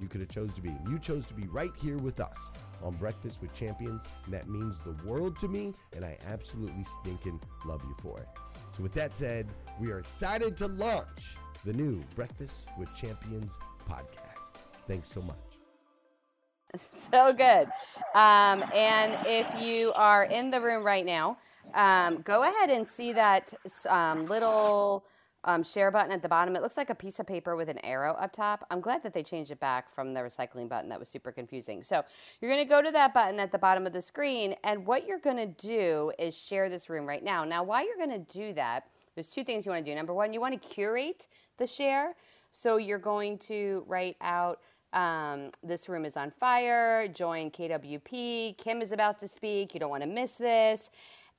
you could have chose to be. You chose to be right here with us on Breakfast with Champions, and that means the world to me, and I absolutely stinking love you for it. So with that said, we are excited to launch the new Breakfast with Champions podcast. Thanks so much. So good. Um, and if you are in the room right now, um, go ahead and see that um, little um, share button at the bottom. It looks like a piece of paper with an arrow up top. I'm glad that they changed it back from the recycling button. That was super confusing. So you're going to go to that button at the bottom of the screen, and what you're going to do is share this room right now. Now, why you're going to do that, there's two things you want to do. Number one, you want to curate the share. So you're going to write out um, this room is on fire, join KWP, Kim is about to speak, you don't want to miss this.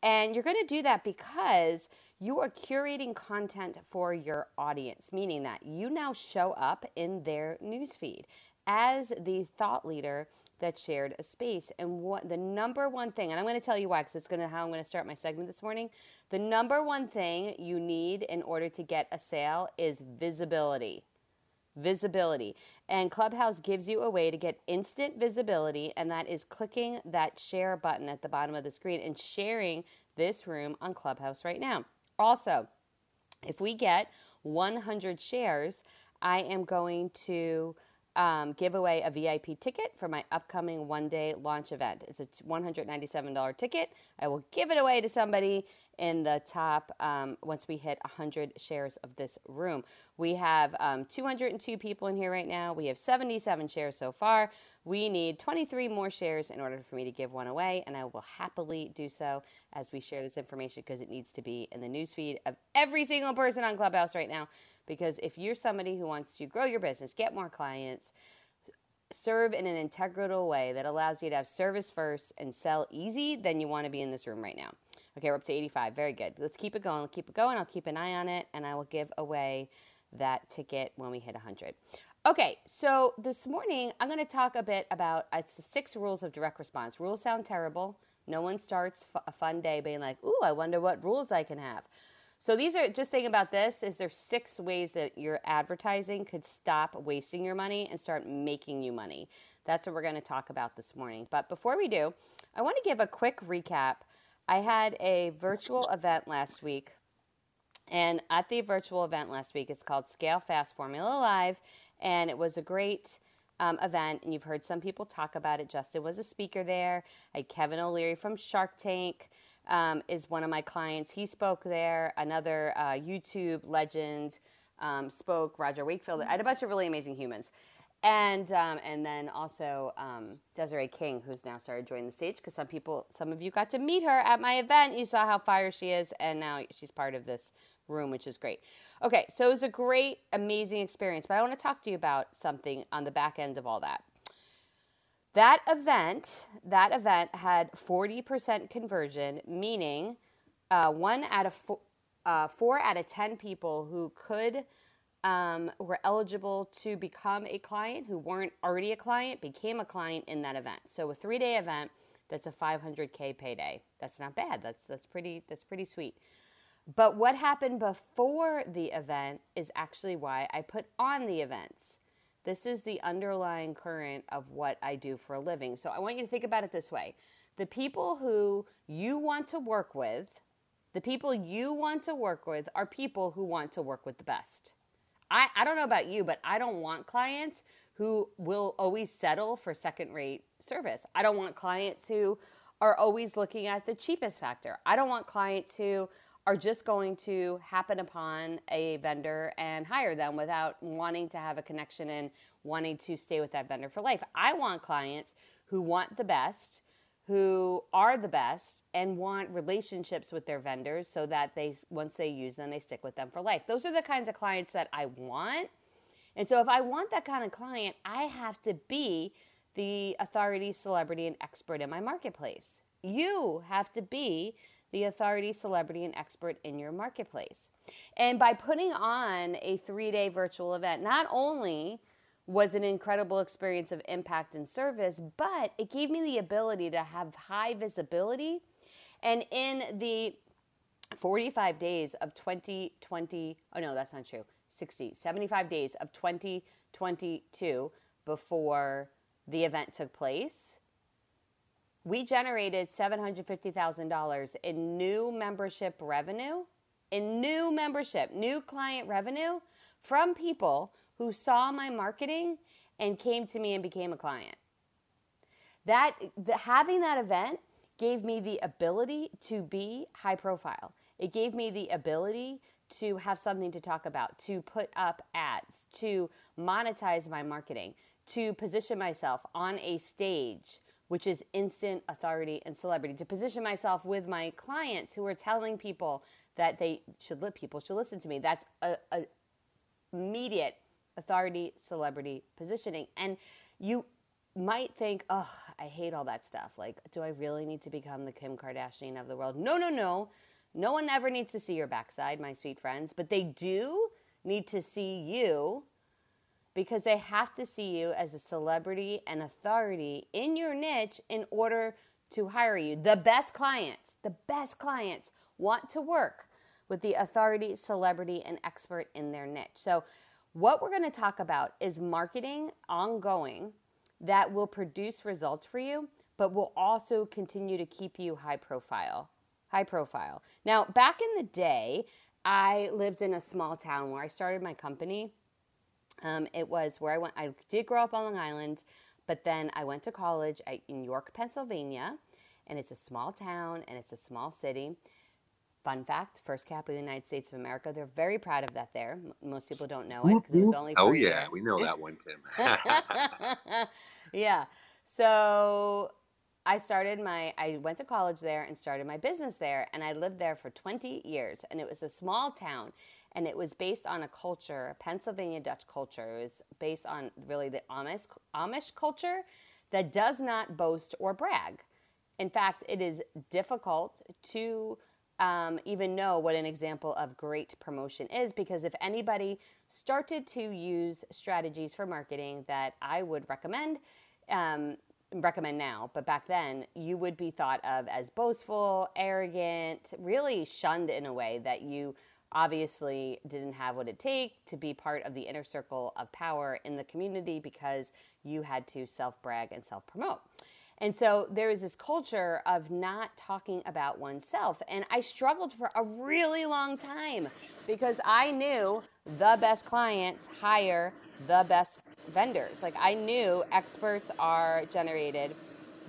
And you're going to do that because you are curating content for your audience, meaning that you now show up in their newsfeed as the thought leader that shared a space. And what the number one thing, and I'm going to tell you why, because it's going to how I'm going to start my segment this morning. The number one thing you need in order to get a sale is visibility visibility. And Clubhouse gives you a way to get instant visibility, and that is clicking that share button at the bottom of the screen and sharing this room on Clubhouse right now. Also, if we get 100 shares, I am going to um, give away a VIP ticket for my upcoming one day launch event. It's a $197 ticket. I will give it away to somebody in the top um, once we hit 100 shares of this room. We have um, 202 people in here right now. We have 77 shares so far. We need 23 more shares in order for me to give one away, and I will happily do so as we share this information because it needs to be in the newsfeed of every single person on Clubhouse right now. Because if you're somebody who wants to grow your business, get more clients, serve in an integral way that allows you to have service first and sell easy, then you want to be in this room right now. Okay, we're up to 85. Very good. Let's keep it going. Let's keep it going. I'll keep an eye on it and I will give away that ticket when we hit 100. Okay, so this morning I'm going to talk a bit about uh, it's the six rules of direct response. Rules sound terrible. No one starts a fun day being like, "Ooh, I wonder what rules I can have." So these are just think about this is there six ways that your advertising could stop wasting your money and start making you money. That's what we're going to talk about this morning. But before we do, I want to give a quick recap I had a virtual event last week. And at the virtual event last week, it's called Scale Fast Formula Live. And it was a great um, event. And you've heard some people talk about it. Justin was a speaker there. I had Kevin O'Leary from Shark Tank um, is one of my clients. He spoke there. Another uh, YouTube legend um, spoke, Roger Wakefield. I had a bunch of really amazing humans and um, and then also um, Desiree King, who's now started joining the stage because some people, some of you got to meet her at my event. You saw how fire she is, and now she's part of this room, which is great. Okay, so it was a great, amazing experience. But I want to talk to you about something on the back end of all that. That event, that event had forty percent conversion, meaning uh, one out of four, uh, four out of ten people who could um, were eligible to become a client who weren't already a client became a client in that event. So a three day event that's a 500k payday. That's not bad. That's that's pretty that's pretty sweet. But what happened before the event is actually why I put on the events. This is the underlying current of what I do for a living. So I want you to think about it this way. The people who you want to work with, the people you want to work with are people who want to work with the best. I, I don't know about you, but I don't want clients who will always settle for second rate service. I don't want clients who are always looking at the cheapest factor. I don't want clients who are just going to happen upon a vendor and hire them without wanting to have a connection and wanting to stay with that vendor for life. I want clients who want the best who are the best and want relationships with their vendors so that they once they use them they stick with them for life. Those are the kinds of clients that i want. And so if i want that kind of client i have to be the authority celebrity and expert in my marketplace. You have to be the authority celebrity and expert in your marketplace and by putting on a three day virtual event not only was it an incredible experience of impact and service, but it gave me the ability to have high visibility. And in the 45 days of 2020, oh no, that's not true, 60, 75 days of 2022 before the event took place, we generated $750,000 in new membership revenue, in new membership, new client revenue from people who saw my marketing and came to me and became a client. That the, having that event gave me the ability to be high profile. It gave me the ability to have something to talk about, to put up ads, to monetize my marketing, to position myself on a stage, which is instant authority and celebrity, to position myself with my clients who are telling people that they should let people should listen to me. That's a, a immediate authority, celebrity positioning. And you might think, oh, I hate all that stuff. Like, do I really need to become the Kim Kardashian of the world? No, no, no. No one ever needs to see your backside, my sweet friends, but they do need to see you because they have to see you as a celebrity and authority in your niche in order to hire you. The best clients, the best clients want to work with the authority, celebrity, and expert in their niche. So, what we're going to talk about is marketing ongoing that will produce results for you, but will also continue to keep you high profile. High profile. Now, back in the day, I lived in a small town where I started my company. Um, it was where I went. I did grow up on Long Island, but then I went to college at, in York, Pennsylvania, and it's a small town and it's a small city. Fun fact: first capital of the United States of America. They're very proud of that. There, most people don't know it because there's only. Oh yeah, there. we know that one, Kim. yeah. So I started my, I went to college there and started my business there, and I lived there for 20 years. And it was a small town, and it was based on a culture, a Pennsylvania Dutch culture. It was based on really the Amish, Amish culture that does not boast or brag. In fact, it is difficult to um, even know what an example of great promotion is because if anybody started to use strategies for marketing that I would recommend, um, recommend now, but back then you would be thought of as boastful, arrogant, really shunned in a way that you obviously didn't have what it take to be part of the inner circle of power in the community because you had to self brag and self promote. And so there is this culture of not talking about oneself. And I struggled for a really long time because I knew the best clients hire the best vendors. Like I knew experts are generated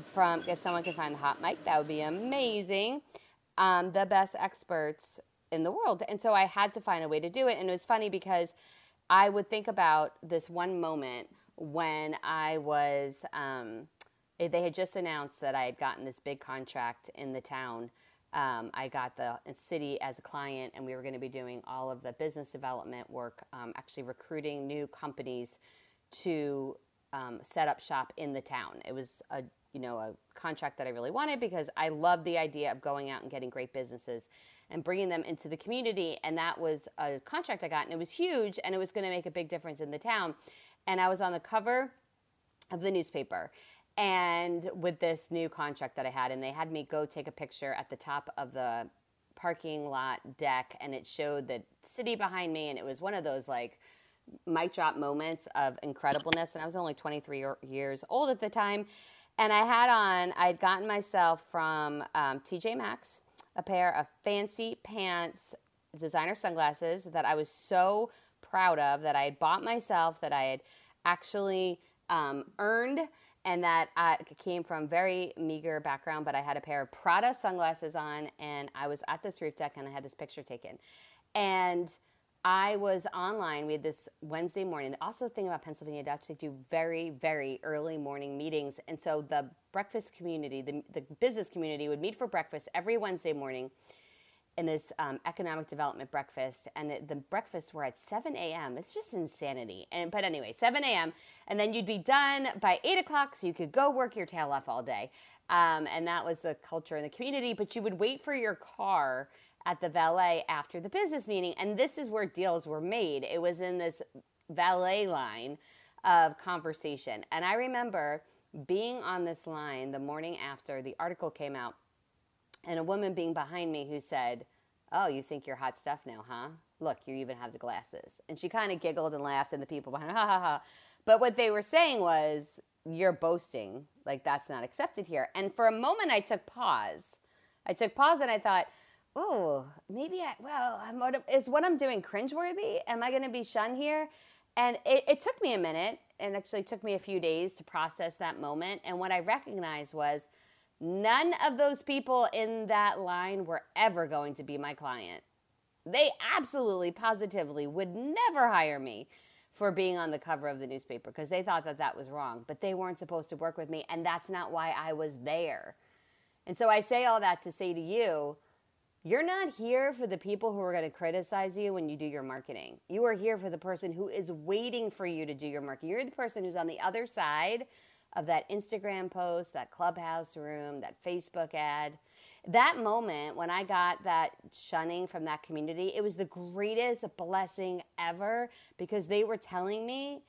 from, if someone can find the hot mic, that would be amazing. Um, the best experts in the world. And so I had to find a way to do it. And it was funny because I would think about this one moment when I was, um, they had just announced that I had gotten this big contract in the town. Um, I got the city as a client, and we were going to be doing all of the business development work, um, actually recruiting new companies to um, set up shop in the town. It was a you know a contract that I really wanted because I loved the idea of going out and getting great businesses and bringing them into the community. And that was a contract I got, and it was huge, and it was going to make a big difference in the town. And I was on the cover of the newspaper and with this new contract that I had, and they had me go take a picture at the top of the parking lot deck, and it showed the city behind me, and it was one of those like mic drop moments of incredibleness. And I was only 23 years old at the time, and I had on, I'd gotten myself from um, TJ Maxx a pair of fancy pants, designer sunglasses that I was so proud of that I had bought myself, that I had actually um, earned and that I came from very meager background, but I had a pair of Prada sunglasses on, and I was at this roof deck, and I had this picture taken, and I was online. We had this Wednesday morning. Also, The thing about Pennsylvania Dutch, they do very, very early morning meetings, and so the breakfast community, the, the business community, would meet for breakfast every Wednesday morning in this um, economic development breakfast, and it, the breakfasts were at 7 a.m. It's just insanity. And but anyway, 7 a.m. and then you'd be done by 8 o'clock, so you could go work your tail off all day. Um, and that was the culture in the community. But you would wait for your car at the valet after the business meeting, and this is where deals were made. It was in this valet line of conversation, and I remember being on this line the morning after the article came out and a woman being behind me who said, Oh, you think you're hot stuff now, huh? Look, you even have the glasses. And she kind of giggled and laughed, and the people behind, her, ha ha ha. But what they were saying was, You're boasting. Like, that's not accepted here. And for a moment, I took pause. I took pause and I thought, Oh, maybe I, well, I'm, is what I'm doing cringeworthy? Am I going to be shunned here? And it, it took me a minute, and actually took me a few days to process that moment. And what I recognized was, None of those people in that line were ever going to be my client. They absolutely, positively would never hire me for being on the cover of the newspaper because they thought that that was wrong, but they weren't supposed to work with me, and that's not why I was there. And so I say all that to say to you, you're not here for the people who are going to criticize you when you do your marketing. You are here for the person who is waiting for you to do your marketing. You're the person who's on the other side of that Instagram post, that clubhouse room, that Facebook ad. That moment when I got that shunning from that community, it was the greatest blessing ever because they were telling me,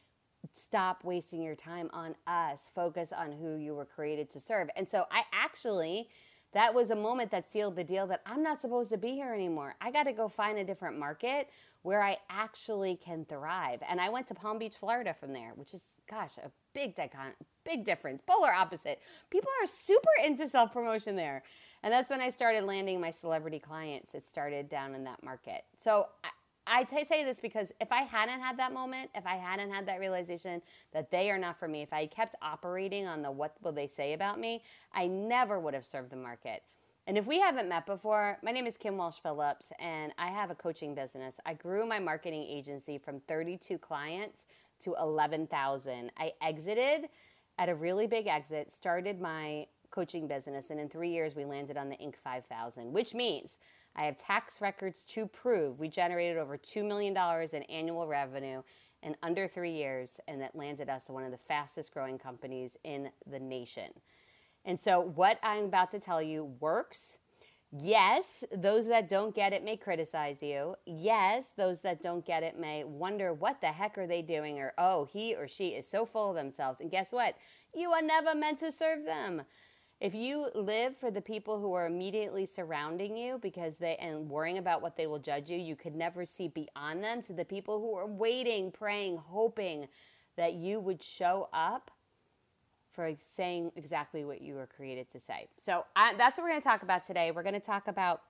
stop wasting your time on us, focus on who you were created to serve. And so I actually, that was a moment that sealed the deal that I'm not supposed to be here anymore. I got to go find a different market where I actually can thrive. And I went to Palm Beach, Florida from there, which is, gosh, a big, big difference, polar opposite. People are super into self promotion there. And that's when I started landing my celebrity clients. It started down in that market. So t- say this because if I hadn't had that moment, if I hadn't had that realization that they are not for me, if I kept operating on the what will they say about me, I never would have served the market. And if we haven't met before, my name is Kim Walsh Phillips, and I have a coaching business. I grew my marketing agency from 32 clients to 11,000. I exited at a really big exit, started my coaching business, and in three years, we landed on the Inc. 5000, which means I have tax records to prove we generated over $2 million in annual revenue in under three years, and that landed us one of the fastest growing companies in the nation. And so, what I'm about to tell you works. Yes, those that don't get it may criticize you. Yes, those that don't get it may wonder what the heck are they doing or oh, he or she is so full of themselves. And guess what? You are never meant to serve them. If you live for the people who are immediately surrounding you because they and worrying about what they will judge you, you could never see beyond them to the people who are waiting, praying, hoping that you would show up for saying exactly what you were created to say. So I, that's what we're going to talk about today. We're going to talk about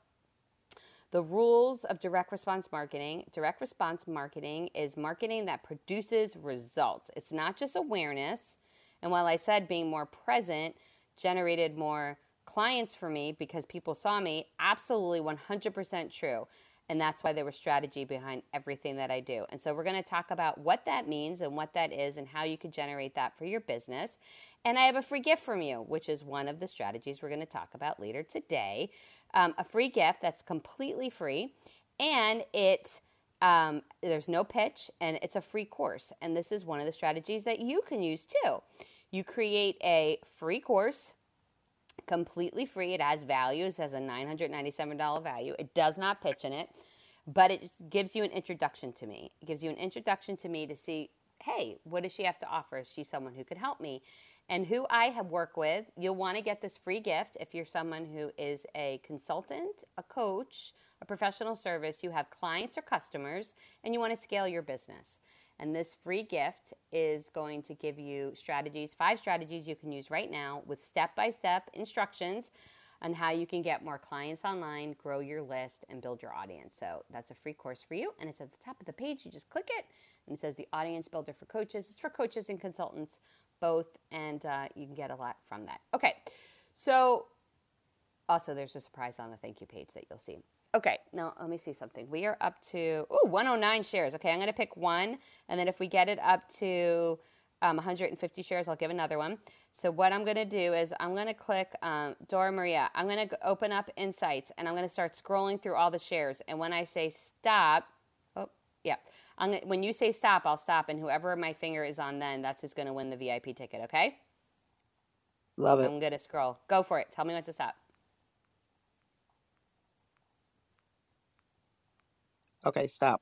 the rules of direct response marketing. Direct response marketing is marketing that produces results. It's not just awareness. And while I said being more present generated more clients for me because people saw me, absolutely 100% true. And that's why there was strategy behind everything that I do. And so we're going to talk about what that means and what that is and how you could generate that for your business. And I have a free gift from you, which is one of the strategies we're going to talk about later today. Um, a free gift that's completely free. And it um, there's no pitch and it's a free course. And this is one of the strategies that you can use too. You create a free course completely free. It has value. It has a $997 value. It does not pitch in it, but it gives you an introduction to me. It gives you an introduction to me to see, hey, what does she have to offer? Is she someone who could help me? And who I have worked with, you'll want to get this free gift if you're someone who is a consultant, a coach, a professional service, you have clients or customers, and you want to scale your business. And this free gift is going to give you strategies, five strategies you can use right now with step by step instructions on how you can get more clients online, grow your list, and build your audience. So that's a free course for you. And it's at the top of the page. You just click it, and it says the Audience Builder for Coaches. It's for coaches and consultants both, and uh, you can get a lot from that. Okay, so also there's a surprise on the thank you page that you'll see. Okay, now let me see something. We are up to, oh, 109 shares. Okay, I'm going to pick one. And then if we get it up to um, 150 shares, I'll give another one. So what I'm going to do is I'm going to click um, Dora Maria. I'm going to open up Insights and I'm going to start scrolling through all the shares. And when I say stop, oh, yeah. Gonna, when you say stop, I'll stop. And whoever my finger is on then, that's who's going to win the VIP ticket, okay? Love it. I'm going to scroll. Go for it. Tell me when to stop. Okay, stop.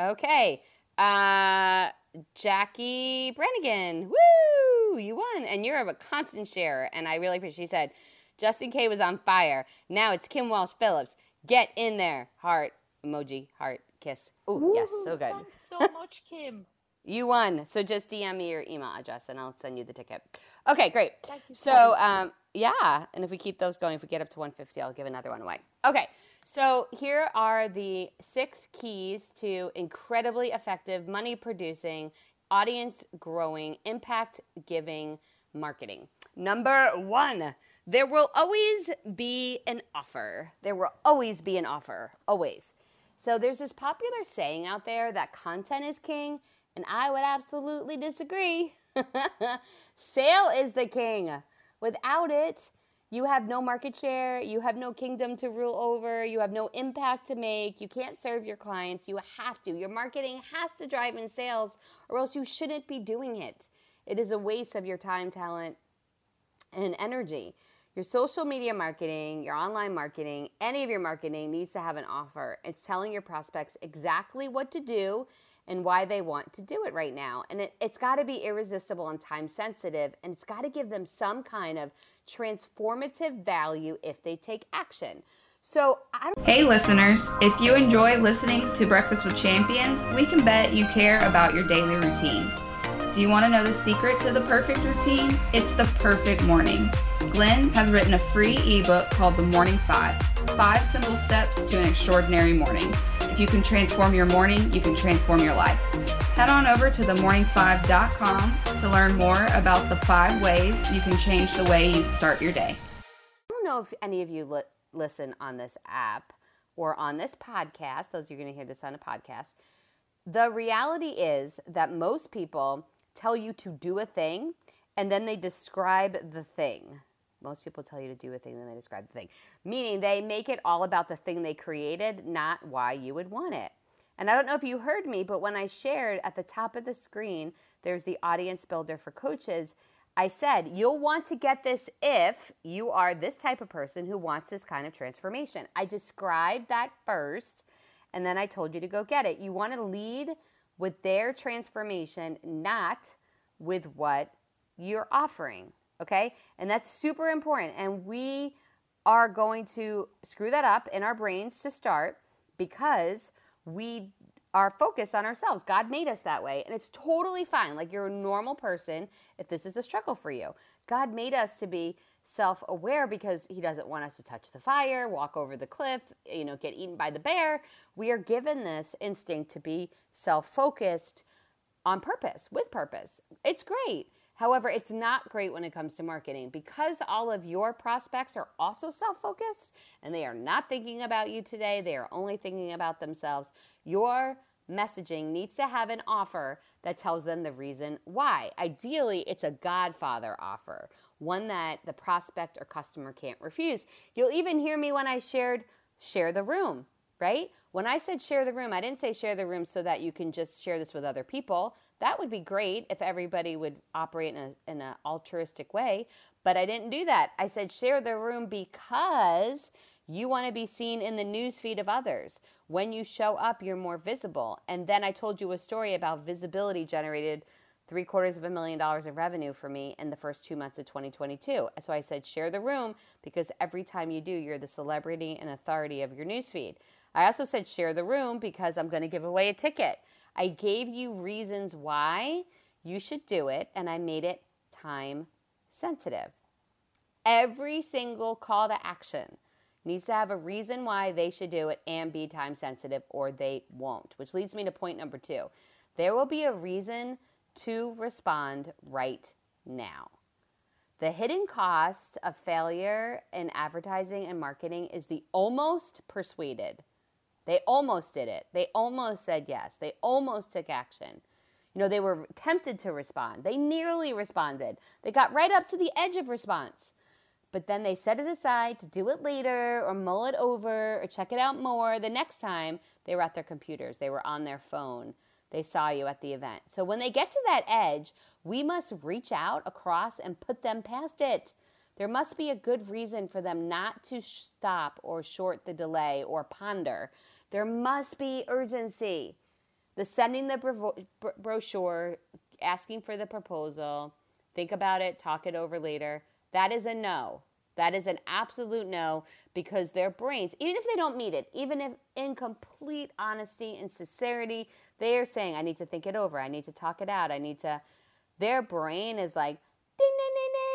Okay. Uh, Jackie Brannigan. Woo! You won. And you're a constant sharer. And I really appreciate She said, Justin K was on fire. Now it's Kim Walsh Phillips. Get in there. Heart. Emoji. Heart. Kiss. Oh, yes. So good. Thanks so much, Kim. You won. So just DM me your email address and I'll send you the ticket. Okay, great. Thank you So, um, yeah. And if we keep those going, if we get up to 150, I'll give another one away. Okay. So here are the six keys to incredibly effective money producing, audience growing, impact giving marketing. Number one, there will always be an offer. There will always be an offer. Always. So there's this popular saying out there that content is king and I would absolutely disagree. Sale is the king. Without it, you have no market share, you have no kingdom to rule over, you have no impact to make, you can't serve your clients, you have to. Your marketing has to drive in sales, or else you shouldn't be doing it. It is a waste of your time, talent, and energy. Your social media marketing, your online marketing, any of your marketing needs to have an offer. It's telling your prospects exactly what to do and why they want to do it right now. And it, has got to be irresistible and time sensitive, and it's got to give them some kind of transformative value if they take action. So, hey listeners, if you enjoy listening to Breakfast with Champions, we can bet you care about your daily routine. Do you want to know the secret to the perfect routine? It's the perfect morning. Glenn has written a free ebook called The Morning Five Five Simple Steps to an Extraordinary Morning. If you can transform your morning, you can transform your life. Head on over to themorning5.com to learn more about the five ways you can change the way you start your day. I don't know if any of you li- listen on this app or on this podcast. Those of you're going to hear this on a podcast. The reality is that most people tell you to do a thing and then they describe the thing. Most people tell you to do a thing, then they describe the thing. Meaning they make it all about the thing they created, not why you would want it. And I don't know if you heard me, but when I shared at the top of the screen, there's the audience builder for coaches. I said, you'll want to get this if you are this type of person who wants this kind of transformation. I described that first, and then I told you to go get it. You want to lead with their transformation, not with what you're offering. Okay? And that's super important. And we are going to screw that up in our brains to start because we are focused on ourselves. God made us that way, and it's totally fine. Like you're a normal person if this is a struggle for you. God made us to be self-aware because he doesn't want us to touch the fire, walk over the cliff, you know, get eaten by the bear. We are given this instinct to be self-focused on purpose, with purpose. It's great. However, it's not great when it comes to marketing because all of your prospects are also self focused and they are not thinking about you today. They are only thinking about themselves. Your messaging needs to have an offer that tells them the reason why. Ideally, it's a Godfather offer, one that the prospect or customer can't refuse. You'll even hear me when I shared share the room right? When I said share the room, I didn't say share the room so that you can just share this with other people. That would be great if everybody would operate in, a, in an altruistic way, but I didn't do that. I said share the room because you want to be seen in the news feed of others. When you show up, you're more visible. And then I told you a story about visibility generated three quarters of a million dollars of revenue for me in the first two months of 2022. So I said, share the room because every time you do, you're the celebrity and authority of your newsfeed. I also said, share the room because I'm going to give away a ticket. I gave you reasons why you should do it, and I made it time sensitive. Every single call to action needs to have a reason why they should do it and be time sensitive, or they won't, which leads me to point number two. There will be a reason to respond right now. The hidden cost of failure in advertising and marketing is the almost persuaded. They almost did it. They almost said yes. They almost took action. You know, they were tempted to respond. They nearly responded. They got right up to the edge of response. But then they set it aside to do it later or mull it over or check it out more. The next time they were at their computers, they were on their phone they saw you at the event. So when they get to that edge, we must reach out across and put them past it. There must be a good reason for them not to stop or short the delay or ponder. There must be urgency. The sending the bro- brochure, asking for the proposal, think about it, talk it over later, that is a no. That is an absolute no because their brains, even if they don't meet it, even if in complete honesty and sincerity, they are saying, I need to think it over. I need to talk it out. I need to, their brain is like, ding, ding, ding, ding.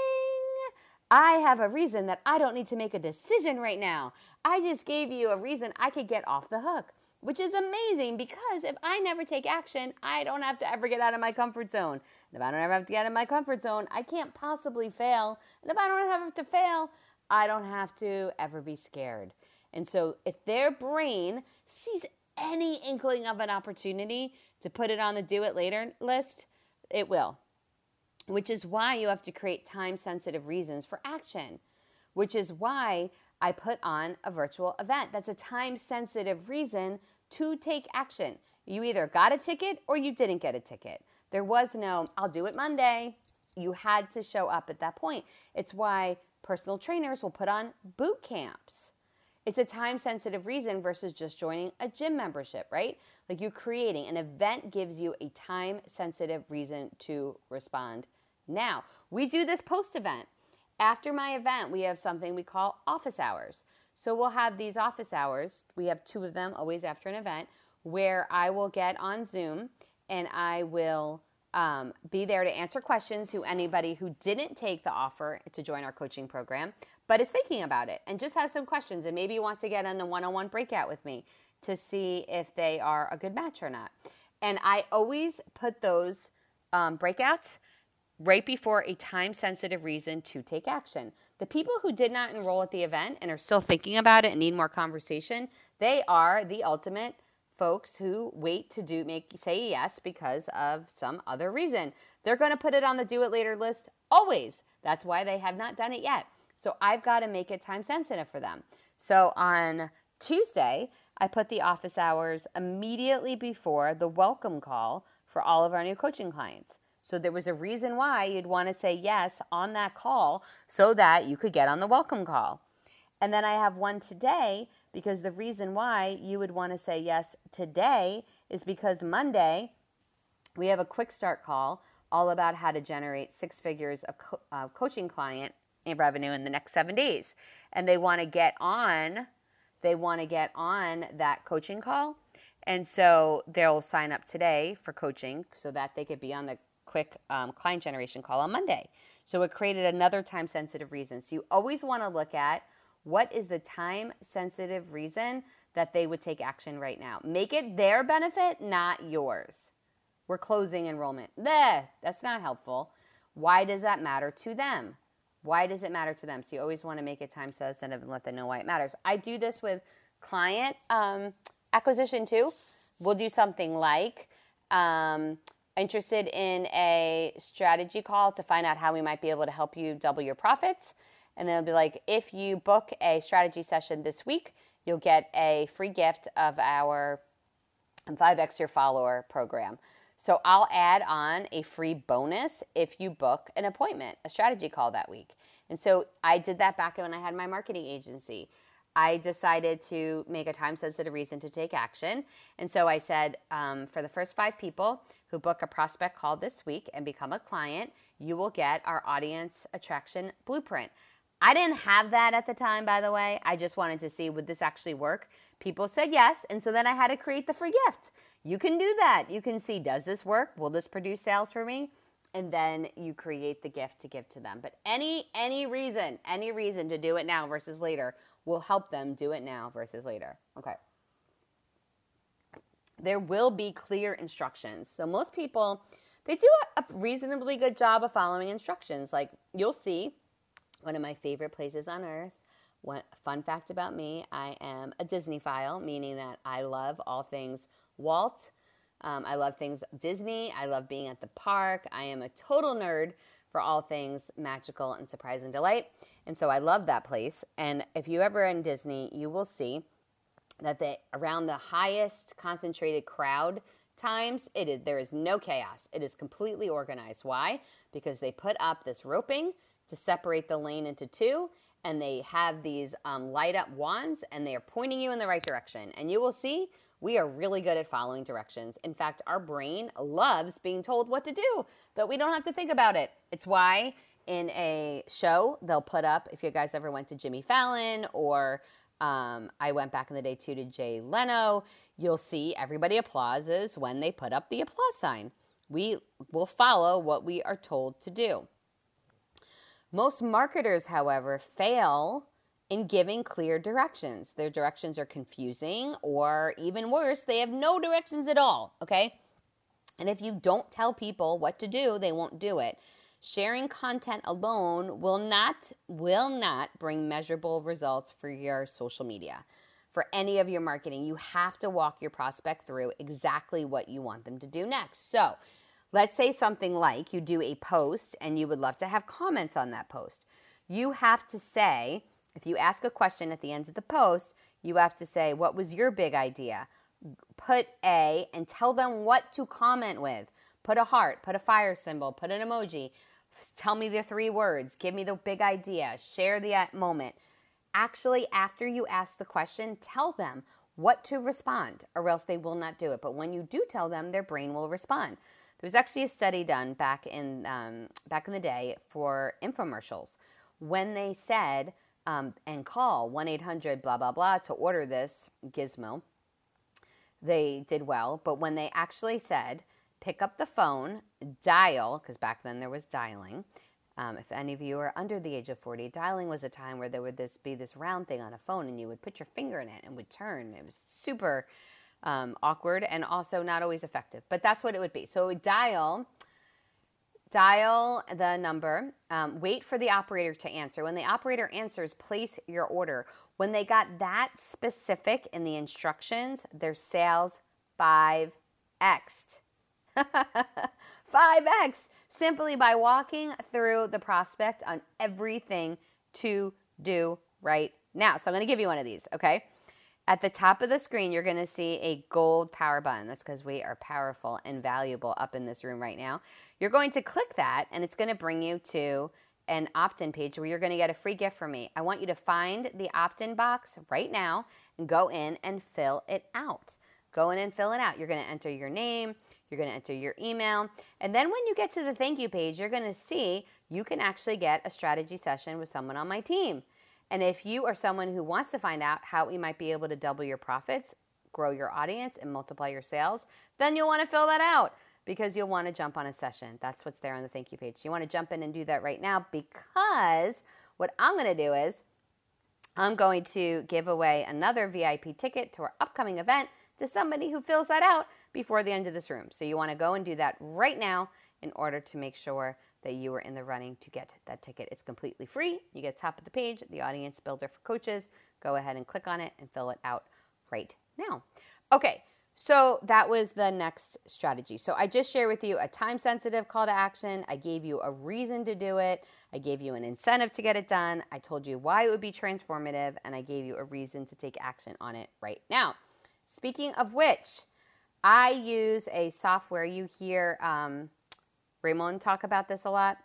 I have a reason that I don't need to make a decision right now. I just gave you a reason I could get off the hook which is amazing because if I never take action, I don't have to ever get out of my comfort zone. And if I don't ever have to get out of my comfort zone, I can't possibly fail. And if I don't have to fail, I don't have to ever be scared. And so if their brain sees any inkling of an opportunity to put it on the do it later list, it will. Which is why you have to create time sensitive reasons for action. Which is why I put on a virtual event. That's a time sensitive reason to take action. You either got a ticket or you didn't get a ticket. There was no, I'll do it Monday. You had to show up at that point. It's why personal trainers will put on boot camps. It's a time sensitive reason versus just joining a gym membership, right? Like you're creating an event gives you a time sensitive reason to respond. Now, we do this post event. After my event, we have something we call office hours. So we'll have these office hours. We have two of them always after an event where I will get on Zoom and I will um, be there to answer questions who anybody who didn't take the offer to join our coaching program but is thinking about it and just has some questions and maybe wants to get on a one-on-one breakout with me to see if they are a good match or not. And I always put those um, breakouts right before a time sensitive reason to take action. The people who did not enroll at the event and are still thinking about it and need more conversation, they are the ultimate folks who wait to do make say yes because of some other reason. They're going to put it on the do it later list always. That's why they have not done it yet. So I've got to make it time sensitive for them. So on Tuesday, I put the office hours immediately before the welcome call for all of our new coaching clients. So there was a reason why you'd want to say yes on that call so that you could get on the welcome call. And then I have one today because the reason why you would want to say yes today is because Monday we have a quick start call all about how to generate six figures of co- uh, coaching client revenue in the next seven days. And they want to get on, they want to get on that coaching call. And so they'll sign up today for coaching so that they could be on the quick um, client generation call on Monday. So it created another time sensitive reason. So you always want to look at what is the time sensitive reason that they would take action right now. Make it their benefit, not yours. We're closing enrollment. There, that's not helpful. Why does that matter to them? Why does it matter to them? So you always want to make it time sensitive and let them know why it matters. I do this with client um, acquisition too. We'll do something like um, interested in a strategy call to find out how we might be able to help you double your profits. And then it'll be like, if you book a strategy session this week, you'll get a free gift of our 5x your follower program. So I'll add on a free bonus if you book an appointment, a strategy call that week. And so I did that back when I had my marketing agency. I decided to make a time sensitive reason to take action. And so I said, um, for the first five people who book a prospect call this week and become a client, you will get our audience attraction blueprint. I didn't have that at the time, by the way. I just wanted to see would this actually work? People said yes. And so then I had to create the free gift. You can do that. You can see does this work? Will this produce sales for me? and then you create the gift to give to them. But any any reason, any reason to do it now versus later will help them do it now versus later. Okay. There will be clear instructions. So most people they do a reasonably good job of following instructions. Like you'll see one of my favorite places on earth. One fun fact about me, I am a Disneyphile, meaning that I love all things Walt, um, I love things Disney. I love being at the park. I am a total nerd for all things magical and surprise and delight. And so I love that place. And if you ever in Disney, you will see that they around the highest concentrated crowd times it is there is no chaos it is completely organized why because they put up this roping to separate the lane into two and they have these um, light up wands and they are pointing you in the right direction. And you will see we are really good at following directions. In fact, our brain loves being told what to do, but we don't have to think about it. It's why in a show they'll put up, if you guys ever went to Jimmy Fallon or um, I went back in the day too to Jay Leno, you'll see everybody applauses when they put up the applause sign. We will follow what we are told to do. Most marketers, however, fail in giving clear directions. Their directions are confusing, or even worse, they have no directions at all, okay? And if you don't tell people what to do, they won't do it. Sharing content alone will not will not bring measurable results for your social media. For any of your marketing, you have to walk your prospect through exactly what you want them to do next. So, Let's say something like you do a post and you would love to have comments on that post. You have to say, if you ask a question at the end of the post, you have to say, What was your big idea? Put A and tell them what to comment with. Put a heart, put a fire symbol, put an emoji. Tell me the three words. Give me the big idea. Share the uh, moment. Actually, after you ask the question, tell them what to respond, or else they will not do it. But when you do tell them, their brain will respond. There was actually a study done back in um, back in the day for infomercials when they said um, and call one eight hundred blah blah blah to order this gizmo. They did well, but when they actually said pick up the phone, dial because back then there was dialing. Um, if any of you are under the age of 40, dialing was a time where there would this be this round thing on a phone and you would put your finger in it and would turn. It was super um, awkward and also not always effective, but that's what it would be. So dial dial the number, um, wait for the operator to answer. When the operator answers, place your order. When they got that specific in the instructions, their sales 5x. 5x simply by walking through the prospect on everything to do right now. So I'm going to give you one of these, okay? At the top of the screen, you're going to see a gold power button. That's because we are powerful and valuable up in this room right now. You're going to click that, and it's going to bring you to an opt in page where you're going to get a free gift from me. I want you to find the opt in box right now and go in and fill it out. Go in and fill it out. You're going to enter your name, you're going to enter your email, and then when you get to the thank you page, you're going to see you can actually get a strategy session with someone on my team. And if you are someone who wants to find out how we might be able to double your profits, grow your audience, and multiply your sales, then you'll want to fill that out because you'll want to jump on a session. That's what's there on the thank you page. You want to jump in and do that right now because what I'm going to do is I'm going to give away another VIP ticket to our upcoming event to somebody who fills that out before the end of this room. So you want to go and do that right now in order to make sure that you are in the running to get that ticket. It's completely free. You get top of the page, the audience builder for coaches. Go ahead and click on it and fill it out right now. Okay, so that was the next strategy. So I just shared with you a time sensitive call to action. I gave you a reason to do it. I gave you an incentive to get it done. I told you why it would be transformative, and I gave you a reason to take action on it right now. Speaking of which, I use a software you hear. Um, Raymond talk about this a lot.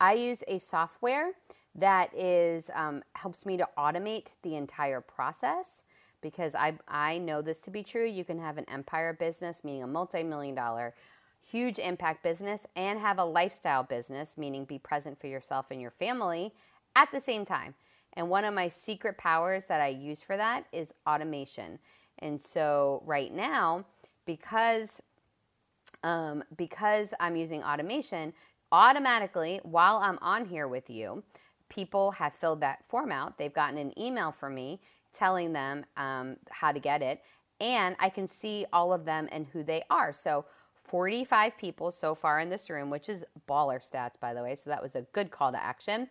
I use a software that is um, helps me to automate the entire process because I, I know this to be true. You can have an empire business, meaning a multi-million dollar, huge impact business, and have a lifestyle business, meaning be present for yourself and your family at the same time. And one of my secret powers that I use for that is automation. And so right now, because um, because I'm using automation, automatically while I'm on here with you, people have filled that form out. They've gotten an email from me telling them um, how to get it, and I can see all of them and who they are. So 45 people so far in this room, which is baller stats, by the way. So that was a good call to action.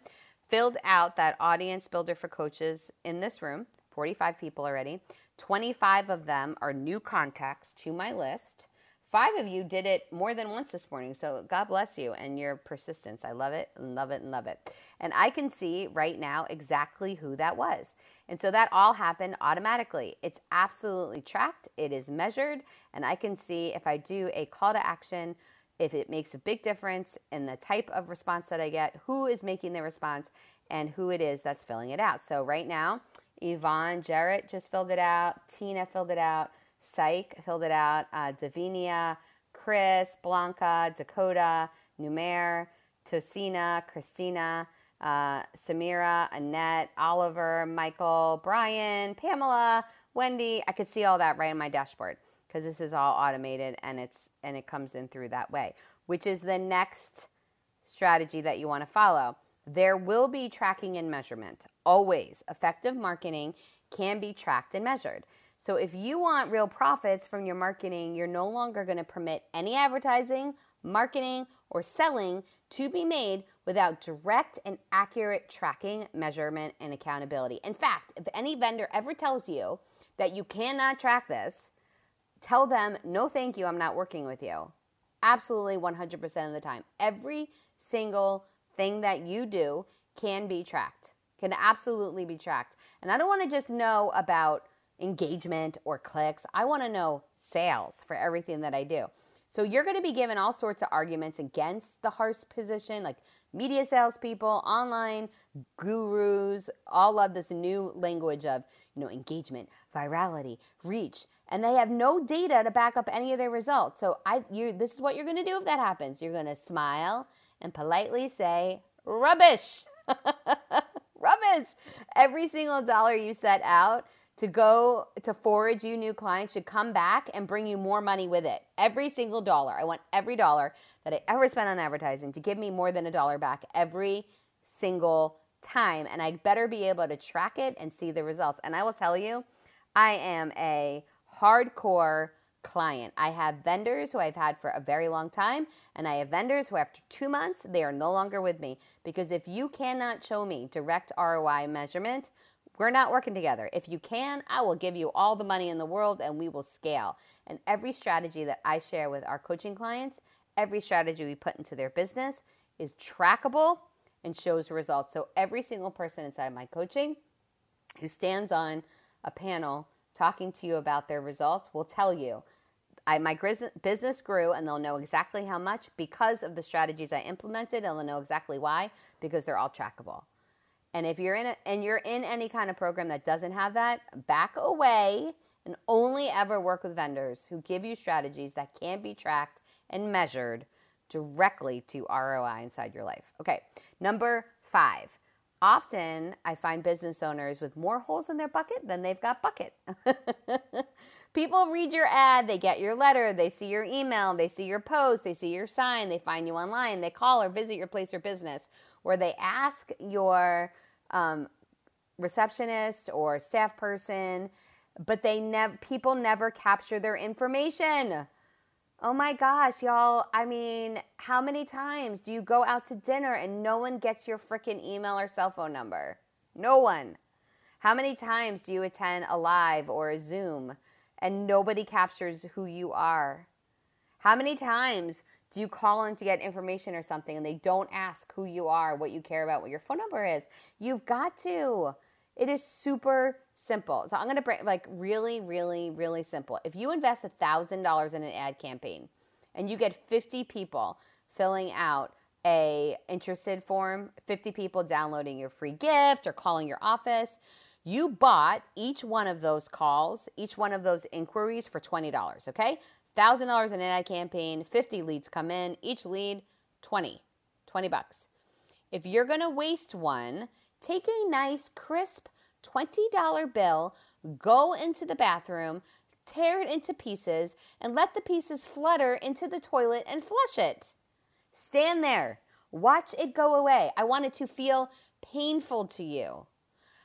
Filled out that audience builder for coaches in this room, 45 people already. 25 of them are new contacts to my list. Five of you did it more than once this morning. So God bless you and your persistence. I love it and love it and love it. And I can see right now exactly who that was. And so that all happened automatically. It's absolutely tracked, it is measured, and I can see if I do a call to action, if it makes a big difference in the type of response that I get, who is making the response, and who it is that's filling it out. So right now, Yvonne Jarrett just filled it out, Tina filled it out. Psych filled it out. Uh, Davinia, Chris, Blanca, Dakota, Numer, Tosina, Christina, uh, Samira, Annette, Oliver, Michael, Brian, Pamela, Wendy. I could see all that right in my dashboard because this is all automated and it's and it comes in through that way, which is the next strategy that you want to follow. There will be tracking and measurement. Always. Effective marketing can be tracked and measured. So if you want real profits from your marketing, you're no longer going to permit any advertising, marketing, or selling to be made without direct and accurate tracking, measurement, and accountability. In fact, if any vendor ever tells you that you cannot track this, tell them, no, thank you, I'm not working with you. Absolutely 100% of the time. Every single thing that you do can be tracked, can absolutely be tracked. And I don't want to just know about engagement or clicks. I want to know sales for everything that I do. So you're going to be given all sorts of arguments against the harsh position, like media salespeople, online gurus, all of this new language of you know engagement, virality, reach, and they have no data to back up any of their results. So I, you, this is what you're going to do if that happens. You're going to smile and politely say rubbish, rubbish. Every single dollar you set out to go to forward you new clients should come back and bring you more money with it. Every single dollar. I want every dollar that I ever spent on advertising to give me more than a dollar back every single time. And I better be able to track it and see the results. And I will tell you, I am a hardcore client. I have vendors who I've had for a very long time, and I have vendors who, after two months, they are no longer with me. Because if you cannot show me direct ROI measurement, we're not working together. If you can, I will give you all the money in the world and we will scale. And every strategy that I share with our coaching clients, every strategy we put into their business is trackable and shows results. So every single person inside my coaching who stands on a panel talking to you about their results will tell you I, my business grew and they'll know exactly how much because of the strategies I implemented and they'll know exactly why because they're all trackable. And if you're in a, and you're in any kind of program that doesn't have that, back away and only ever work with vendors who give you strategies that can be tracked and measured directly to ROI inside your life. Okay, number five. Often I find business owners with more holes in their bucket than they've got bucket. People read your ad, they get your letter, they see your email, they see your post, they see your sign, they find you online, they call or visit your place or business, or they ask your um, receptionist or staff person, but they never people never capture their information. Oh my gosh, y'all. I mean, how many times do you go out to dinner and no one gets your freaking email or cell phone number? No one. How many times do you attend a live or a Zoom and nobody captures who you are? How many times do you call in to get information or something and they don't ask who you are, what you care about, what your phone number is? You've got to. It is super simple. So I'm going to break like really, really, really simple. If you invest $1,000 in an ad campaign and you get 50 people filling out a interested form, 50 people downloading your free gift or calling your office, you bought each one of those calls, each one of those inquiries for $20, okay? $1,000 in an ad campaign, 50 leads come in, each lead 20, 20 bucks. If you're going to waste one, take a nice crisp $20 bill, go into the bathroom, tear it into pieces, and let the pieces flutter into the toilet and flush it. Stand there. Watch it go away. I want it to feel painful to you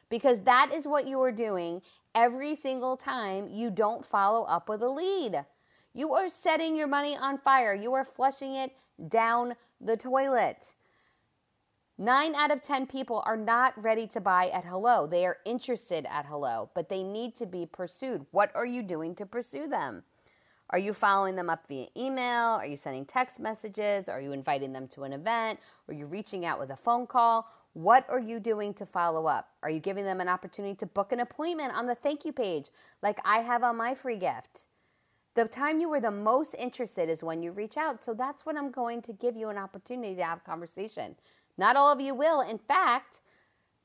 because that is what you are doing every single time you don't follow up with a lead. You are setting your money on fire. You are flushing it down the toilet. Nine out of 10 people are not ready to buy at Hello. They are interested at Hello, but they need to be pursued. What are you doing to pursue them? Are you following them up via email? Are you sending text messages? Are you inviting them to an event? Are you reaching out with a phone call? What are you doing to follow up? Are you giving them an opportunity to book an appointment on the thank you page like I have on my free gift? The time you were the most interested is when you reach out. So that's when I'm going to give you an opportunity to have a conversation. Not all of you will. In fact,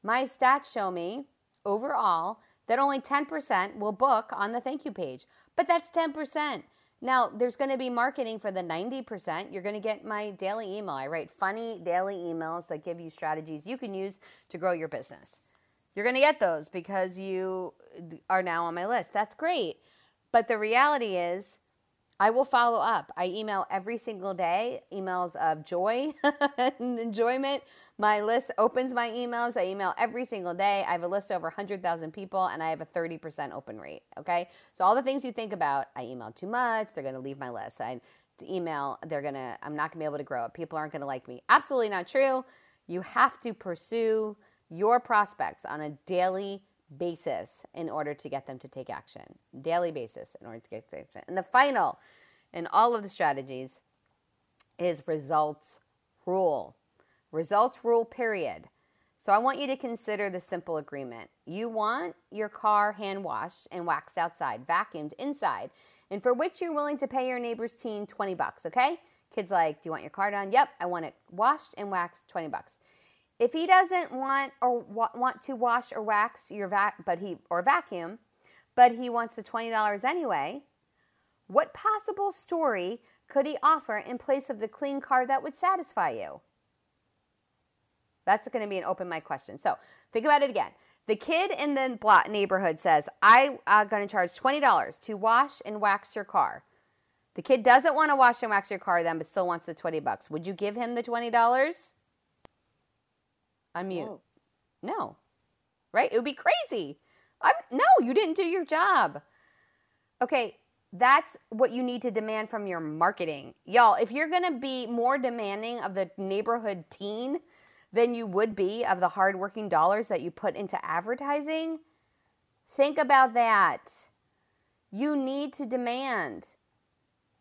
my stats show me overall that only 10% will book on the thank you page. But that's 10%. Now, there's going to be marketing for the 90%. You're going to get my daily email. I write funny daily emails that give you strategies you can use to grow your business. You're going to get those because you uh, are now on my list. That's great. But the reality is, I will follow up. I email every single day, emails of joy and enjoyment. My list opens my emails. I email every single day. I have a list over 100,000 people and I have a 30% open rate. Okay. So, all the things you think about, I email too much, they're going to leave my list. I email, they're going to, I'm not going to be able to grow it. People aren't going to like me. Absolutely not true. You have to pursue your prospects on a daily basis in order to get them to take action, daily basis in order to get action. And the final in all of the strategies is results rule. Results rule, period. So I want you to consider the simple agreement. You want your car hand washed and waxed outside, vacuumed inside, and for which you're willing to pay your neighbor's teen 20 bucks, okay? Kids like, "Do you want your car done?" "Yep, I want it washed and waxed, 20 bucks." If he doesn't want or wa- want to wash or wax your vac, but he or vacuum, but he wants the twenty dollars anyway, what possible story could he offer in place of the clean car that would satisfy you? That's going to be an open mic question. So think about it again. The kid in the block neighborhood says, I'm uh, going to charge $20 to wash and wax your car. The kid doesn't want to wash and wax your car then, but still wants the 20 bucks. Would you give him the $20? Unmute. No. No. Right? It would be crazy. I'm, no, you didn't do your job. Okay, that's what you need to demand from your marketing. Y'all, if you're going to be more demanding of the neighborhood teen than you would be of the hardworking dollars that you put into advertising, think about that. You need to demand.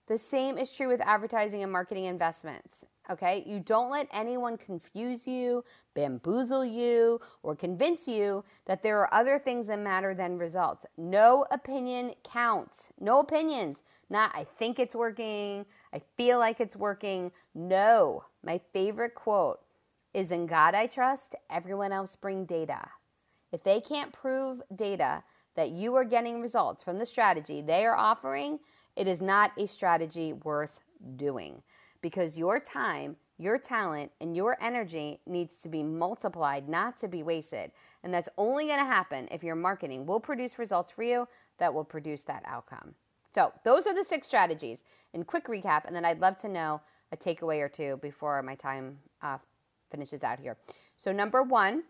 The same is true with advertising and marketing investments. Okay, you don't let anyone confuse you, bamboozle you, or convince you that there are other things that matter than results. No opinion counts. No opinions. Not, I think it's working, I feel like it's working. No. My favorite quote is In God I trust, everyone else bring data. If they can't prove data that you are getting results from the strategy they are offering, it is not a strategy worth doing because your time, your talent, and your energy needs to be multiplied, not to be wasted. And that's only going to happen if your marketing will produce results for you that will produce that outcome. So, those are the six strategies. And quick recap, and then I'd love to know a takeaway or two before my time uh, finishes out here. So, number one,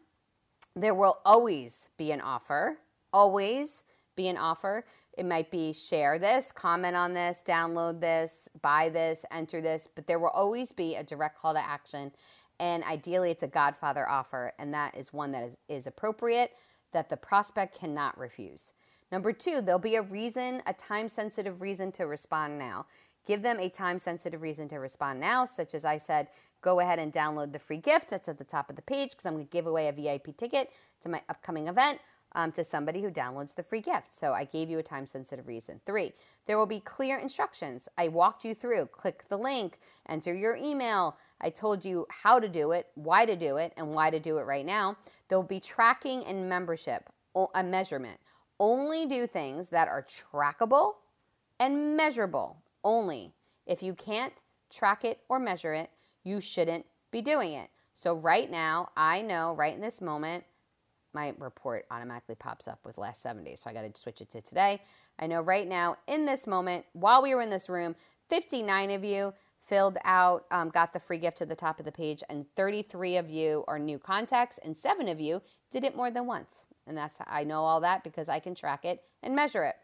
there will always be an offer, always be an offer. It might be share this, comment on this, download this, buy this, enter this, but there will always be a direct call to action. And ideally, it's a Godfather offer, and that is one that is, is appropriate that the prospect cannot refuse. Number two, there'll be a reason, a time sensitive reason to respond now. Give them a time sensitive reason to respond now, such as I said, go ahead and download the free gift that's at the top of the page because I'm going to give away a VIP ticket to my upcoming event um, to somebody who downloads the free gift. So I gave you a time sensitive reason. Three, there will be clear instructions. I walked you through. Click the link, enter your email. I told you how to do it, why to do it, and why to do it right now. There will be tracking and membership, a measurement. Only do things that are trackable and measurable. Only. If you can't track it or measure it, you shouldn't be doing it. So, right now, I know right in this moment, my report automatically pops up with last seven days. So I got to switch it to today. I know right now, in this moment, while we were in this room, 59 of you filled out, um, got the free gift to the top of the page, and 33 of you are new contacts, and seven of you did it more than once. And that's I know all that because I can track it and measure it.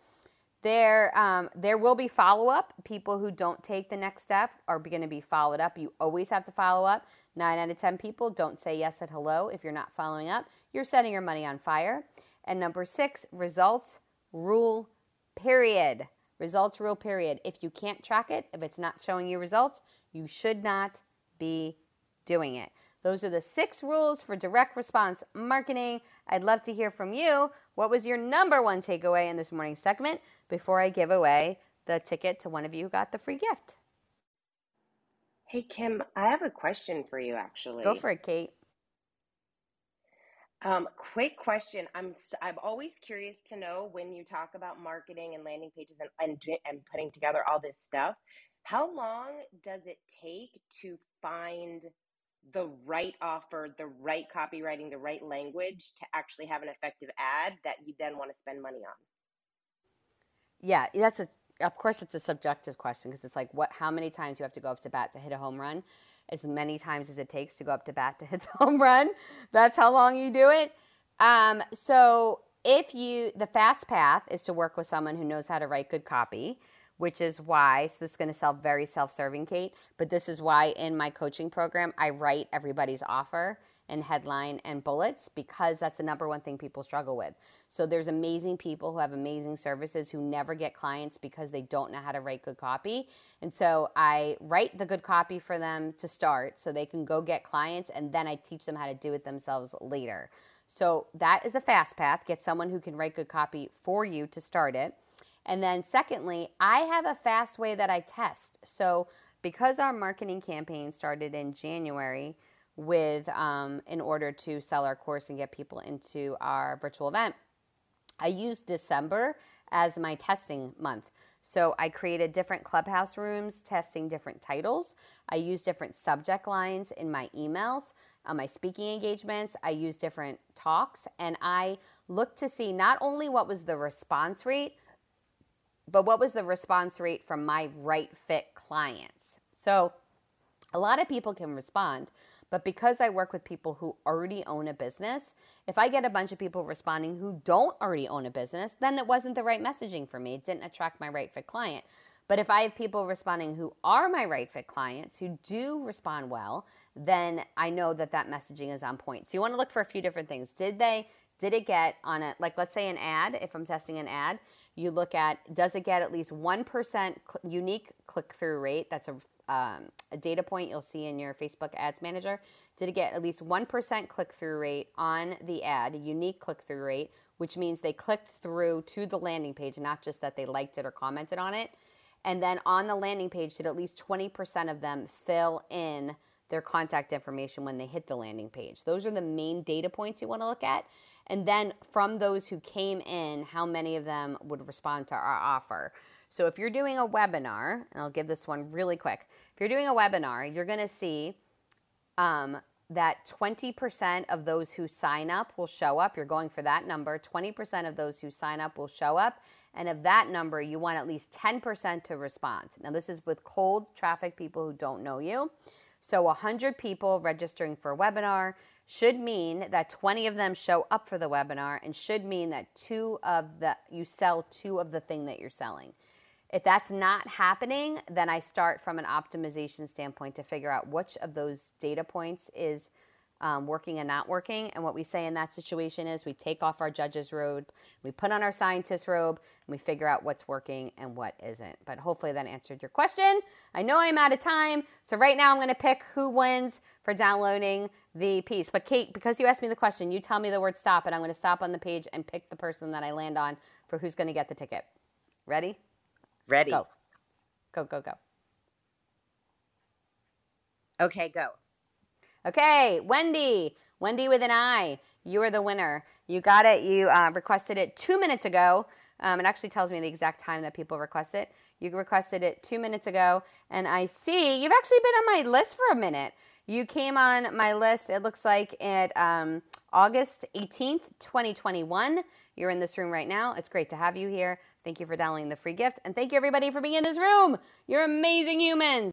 There, um, there will be follow up. People who don't take the next step are going to be followed up. You always have to follow up. Nine out of 10 people don't say yes at hello if you're not following up. You're setting your money on fire. And number six, results rule, period. Results rule, period. If you can't track it, if it's not showing you results, you should not be doing it. Those are the six rules for direct response marketing. I'd love to hear from you. What was your number one takeaway in this morning's segment before I give away the ticket to one of you who got the free gift? Hey, Kim, I have a question for you actually. Go for it, Kate. Um, quick question. I'm I'm always curious to know when you talk about marketing and landing pages and and, and putting together all this stuff. How long does it take to find the right offer, the right copywriting, the right language to actually have an effective ad that you then want to spend money on? Yeah, that's a. Of course, it's a subjective question because it's like, what? How many times you have to go up to bat to hit a home run? As many times as it takes to go up to bat to hit the home run. That's how long you do it. Um, so if you, the fast path is to work with someone who knows how to write good copy which is why, so this is going to sound very self serving, Kate, but this is why in my coaching program, I write everybody's offer and headline and bullets because that's the number one thing people struggle with. So there's amazing people who have amazing services who never get clients because they don't know how to write good copy. And so I write the good copy for them to start so they can go get clients and then I teach them how to do it themselves later. So that is a fast path. Get someone who can write good copy for you to start it. And then, secondly, I have a fast way that I test. So, because our marketing campaign started in January with um, in order to sell our course and get people into our virtual event, I used December as my testing month. So I created different clubhouse rooms testing different titles. I used different subject lines in my emails, on my speaking engagements. I used different talks and I looked to see not only what was the response rate, but what was the response rate from my right fit clients. So a lot of people can respond, but because I work with people who already own a business, if I get a bunch of people responding who don't already own a business, then it wasn't the right messaging for me. It didn't attract my right fit client. But if I have people responding who are my right fit clients, who do respond well, then I know that that messaging is on point. So you want to look for a few different things. Did they did it get on a like let's say an ad, if I'm testing an ad, you look at does it get at least 1% cl- unique click through rate? That's a um, a data point you'll see in your Facebook Ads Manager. Did it get at least 1% click through rate on the ad, unique click through rate, which means they clicked through to the landing page, not just that they liked it or commented on it. And then on the landing page, did at least 20% of them fill in their contact information when they hit the landing page? Those are the main data points you want to look at. And then from those who came in, how many of them would respond to our offer? So if you're doing a webinar, and I'll give this one really quick. If you're doing a webinar, you're to see um, that 20% of those who sign up will show up. You're going for that number. 20% of those who sign up will show up. And of that number, you want at least 10% to respond. Now, this is with cold traffic people who don't know you. So 100 people registering for a webinar should mean that 20 of them show up for the webinar and should mean that two of the you sell two of the thing that you're selling. If that's not happening, then I start from an optimization standpoint to figure out which of those data points is um, working and not working. And what we say in that situation is we take off our judge's robe, we put on our scientist robe, and we figure out what's working and what isn't. But hopefully that answered your question. I know I'm out of time. So right now I'm going to pick who wins for downloading the piece. But Kate, because you asked me the question, you tell me the word stop, and I'm going to stop on the page and pick the person that I land on for who's going to get the ticket. Ready? Ready. Go. Go, go, go. Okay, go. Okay, Wendy. Wendy with an I. You are the winner. You got it. You uh, requested it two minutes ago. Um, it actually tells me the exact time that people request it. You requested it two minutes ago, and I see you've actually been on my list for a minute. You came on my list, it looks like, at um, August 18th, 2021. You're in this room right now. It's great to have you here. Thank you for downloading the free gift, and thank you everybody for being in this room. You're amazing humans.